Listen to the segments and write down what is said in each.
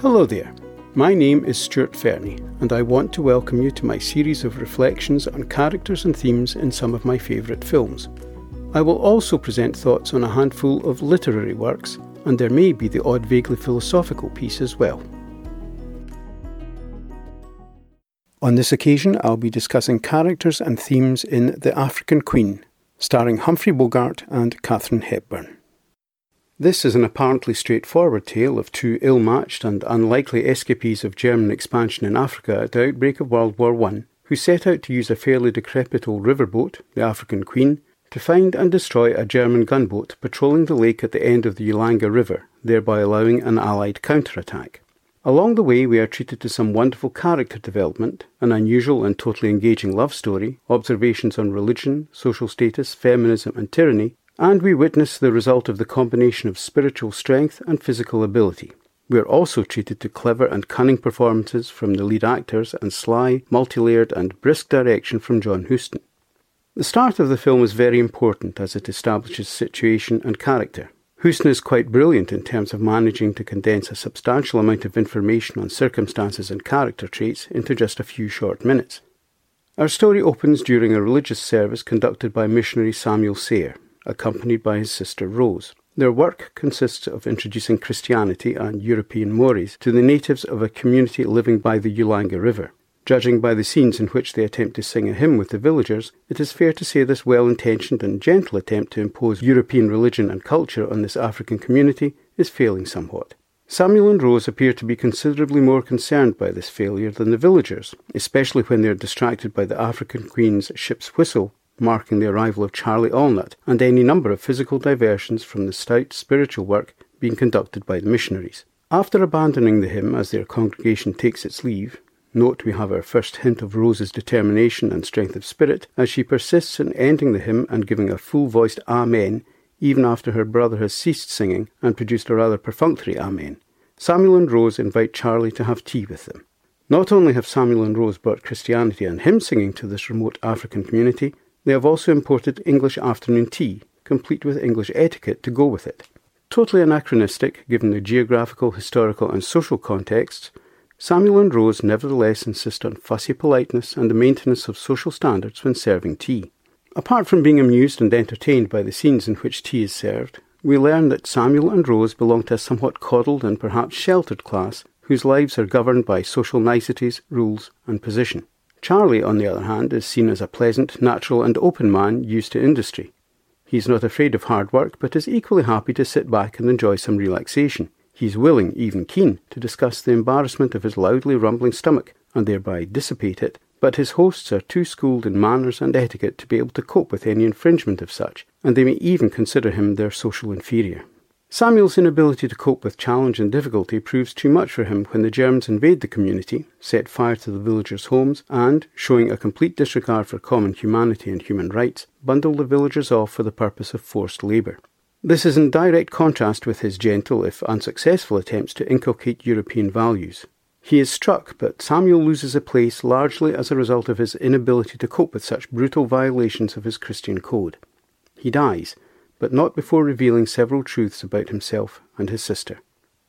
Hello there. My name is Stuart Fernie, and I want to welcome you to my series of reflections on characters and themes in some of my favourite films. I will also present thoughts on a handful of literary works, and there may be the odd vaguely philosophical piece as well. On this occasion, I'll be discussing characters and themes in The African Queen, starring Humphrey Bogart and Katharine Hepburn. This is an apparently straightforward tale of two ill matched and unlikely escapees of German expansion in Africa at the outbreak of World War I, who set out to use a fairly decrepit old riverboat, the African Queen, to find and destroy a German gunboat patrolling the lake at the end of the Ulanga River, thereby allowing an Allied counterattack. Along the way, we are treated to some wonderful character development, an unusual and totally engaging love story, observations on religion, social status, feminism, and tyranny, and we witness the result of the combination of spiritual strength and physical ability. We are also treated to clever and cunning performances from the lead actors and sly, multi-layered and brisk direction from John Huston. The start of the film is very important as it establishes situation and character. Huston is quite brilliant in terms of managing to condense a substantial amount of information on circumstances and character traits into just a few short minutes. Our story opens during a religious service conducted by missionary Samuel Sayer accompanied by his sister Rose. Their work consists of introducing Christianity and European mores to the natives of a community living by the Ulanga River. Judging by the scenes in which they attempt to sing a hymn with the villagers, it is fair to say this well intentioned and gentle attempt to impose European religion and culture on this African community is failing somewhat. Samuel and Rose appear to be considerably more concerned by this failure than the villagers, especially when they are distracted by the African Queen's ship's whistle marking the arrival of Charlie Allnut, and any number of physical diversions from the stout spiritual work being conducted by the missionaries. After abandoning the hymn as their congregation takes its leave, note we have our first hint of Rose's determination and strength of spirit as she persists in ending the hymn and giving a full voiced Amen even after her brother has ceased singing and produced a rather perfunctory Amen. Samuel and Rose invite Charlie to have tea with them. Not only have Samuel and Rose brought Christianity and hymn singing to this remote African community, they have also imported English afternoon tea, complete with English etiquette to go with it. Totally anachronistic, given the geographical, historical, and social contexts, Samuel and Rose nevertheless insist on fussy politeness and the maintenance of social standards when serving tea. Apart from being amused and entertained by the scenes in which tea is served, we learn that Samuel and Rose belong to a somewhat coddled and perhaps sheltered class whose lives are governed by social niceties, rules, and position. Charlie, on the other hand, is seen as a pleasant, natural, and open man used to industry. He is not afraid of hard work, but is equally happy to sit back and enjoy some relaxation. He is willing, even keen, to discuss the embarrassment of his loudly rumbling stomach and thereby dissipate it, but his hosts are too schooled in manners and etiquette to be able to cope with any infringement of such, and they may even consider him their social inferior. Samuel's inability to cope with challenge and difficulty proves too much for him when the Germans invade the community, set fire to the villagers' homes, and, showing a complete disregard for common humanity and human rights, bundle the villagers off for the purpose of forced labour. This is in direct contrast with his gentle, if unsuccessful, attempts to inculcate European values. He is struck, but Samuel loses a place largely as a result of his inability to cope with such brutal violations of his Christian code. He dies, but not before revealing several truths about himself and his sister.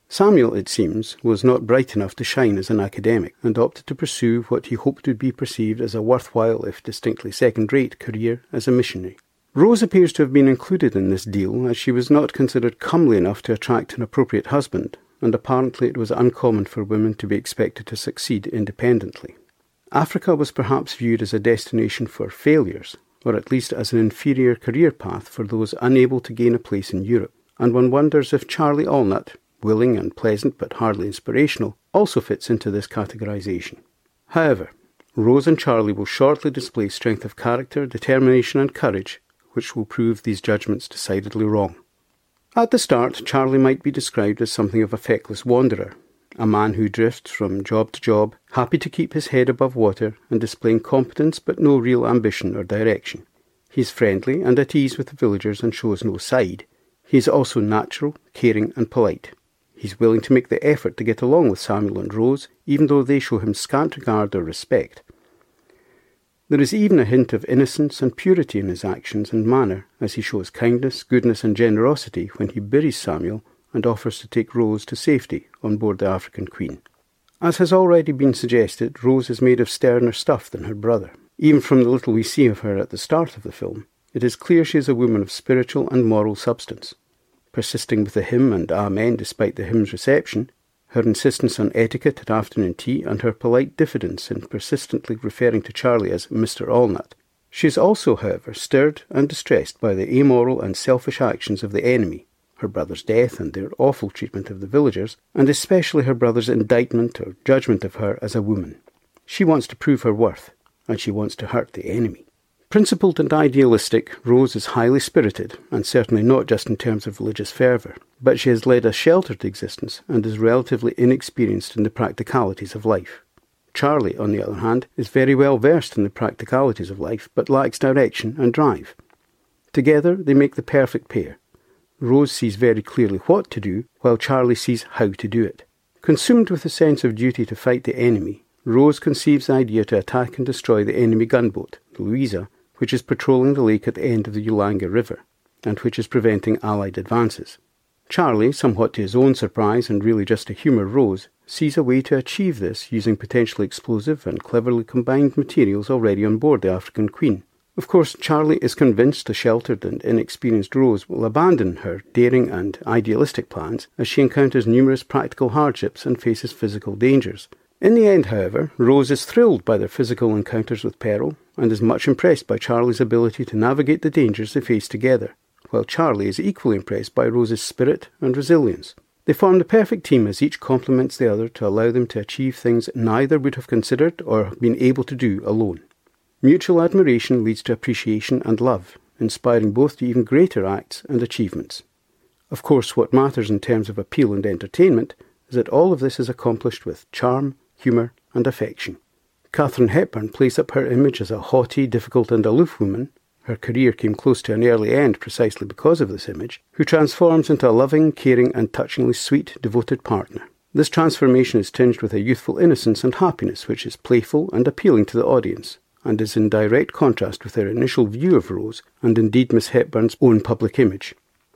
Samuel, it seems, was not bright enough to shine as an academic, and opted to pursue what he hoped would be perceived as a worthwhile, if distinctly second rate, career as a missionary. Rose appears to have been included in this deal, as she was not considered comely enough to attract an appropriate husband, and apparently it was uncommon for women to be expected to succeed independently. Africa was perhaps viewed as a destination for failures, or at least as an inferior career path for those unable to gain a place in Europe, and one wonders if Charlie Allnut, willing and pleasant but hardly inspirational, also fits into this categorization. However, Rose and Charlie will shortly display strength of character, determination, and courage, which will prove these judgments decidedly wrong. At the start, Charlie might be described as something of a feckless wanderer, a man who drifts from job to job, happy to keep his head above water and displaying competence but no real ambition or direction. He is friendly and at ease with the villagers and shows no side. He is also natural, caring, and polite. He is willing to make the effort to get along with Samuel and Rose, even though they show him scant regard or respect. There is even a hint of innocence and purity in his actions and manner as he shows kindness, goodness, and generosity when he buries Samuel and offers to take Rose to safety on board the African Queen. As has already been suggested, Rose is made of sterner stuff than her brother. Even from the little we see of her at the start of the film, it is clear she is a woman of spiritual and moral substance. Persisting with the hymn and Amen despite the hymn's reception, her insistence on etiquette at afternoon tea, and her polite diffidence in persistently referring to Charlie as Mr. Allnut. She is also, however, stirred and distressed by the amoral and selfish actions of the enemy, her brother's death and their awful treatment of the villagers, and especially her brother's indictment or judgment of her as a woman. She wants to prove her worth, and she wants to hurt the enemy. Principled and idealistic, Rose is highly spirited, and certainly not just in terms of religious fervour, but she has led a sheltered existence and is relatively inexperienced in the practicalities of life. Charlie, on the other hand, is very well versed in the practicalities of life, but lacks direction and drive. Together they make the perfect pair. Rose sees very clearly what to do, while Charlie sees how to do it. Consumed with a sense of duty to fight the enemy, Rose conceives the idea to attack and destroy the enemy gunboat, the Louisa, which is patrolling the lake at the end of the Ulanga River, and which is preventing Allied advances. Charlie, somewhat to his own surprise and really just to humour Rose, sees a way to achieve this using potentially explosive and cleverly combined materials already on board the African Queen. Of course, Charlie is convinced the sheltered and inexperienced Rose will abandon her daring and idealistic plans as she encounters numerous practical hardships and faces physical dangers, in the end, however, Rose is thrilled by their physical encounters with peril and is much impressed by Charlie's ability to navigate the dangers they face together, while Charlie is equally impressed by Rose's spirit and resilience. They form the perfect team as each complements the other to allow them to achieve things neither would have considered or been able to do alone. Mutual admiration leads to appreciation and love, inspiring both to even greater acts and achievements. Of course, what matters in terms of appeal and entertainment is that all of this is accomplished with charm, humour, and affection. Katharine Hepburn plays up her image as a haughty, difficult, and aloof woman. Her career came close to an early end precisely because of this image, who transforms into a loving, caring, and touchingly sweet, devoted partner. This transformation is tinged with a youthful innocence and happiness which is playful and appealing to the audience, and is in direct contrast with their initial view of Rose, and indeed Miss Hepburn's own public image.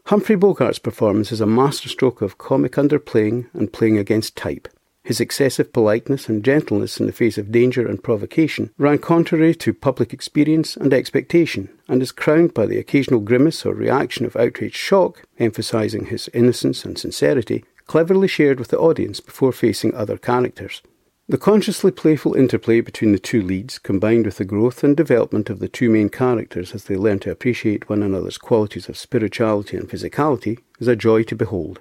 Humphrey Bogart's performance is a masterstroke of comic underplaying and playing against type. His excessive politeness and gentleness in the face of danger and provocation ran contrary to public experience and expectation, and is crowned by the occasional grimace or reaction of outraged shock, emphasizing his innocence and sincerity, cleverly shared with the audience before facing other characters. The consciously playful interplay between the two leads, combined with the growth and development of the two main characters as they learn to appreciate one another's qualities of spirituality and physicality, is a joy to behold.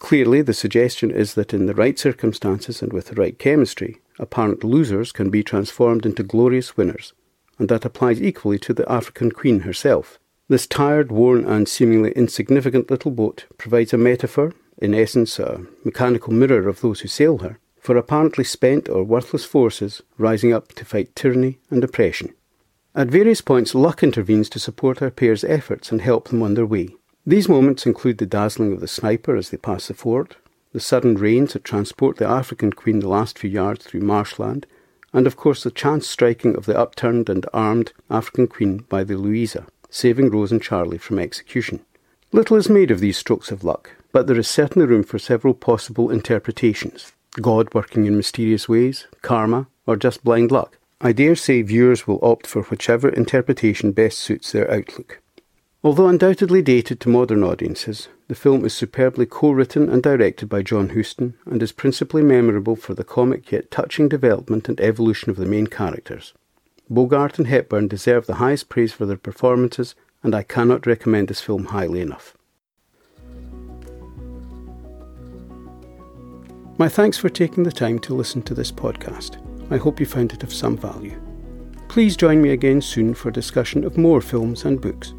Clearly, the suggestion is that in the right circumstances and with the right chemistry, apparent losers can be transformed into glorious winners, and that applies equally to the African Queen herself. This tired, worn, and seemingly insignificant little boat provides a metaphor, in essence a mechanical mirror of those who sail her, for apparently spent or worthless forces rising up to fight tyranny and oppression. At various points, luck intervenes to support our pair's efforts and help them on their way. These moments include the dazzling of the sniper as they pass the fort, the sudden rains that transport the African Queen the last few yards through marshland, and of course the chance striking of the upturned and armed African Queen by the Louisa, saving Rose and Charlie from execution. Little is made of these strokes of luck, but there is certainly room for several possible interpretations. God working in mysterious ways, karma, or just blind luck. I dare say viewers will opt for whichever interpretation best suits their outlook. Although undoubtedly dated to modern audiences, the film is superbly co written and directed by John Huston and is principally memorable for the comic yet touching development and evolution of the main characters. Bogart and Hepburn deserve the highest praise for their performances, and I cannot recommend this film highly enough. My thanks for taking the time to listen to this podcast. I hope you found it of some value. Please join me again soon for a discussion of more films and books.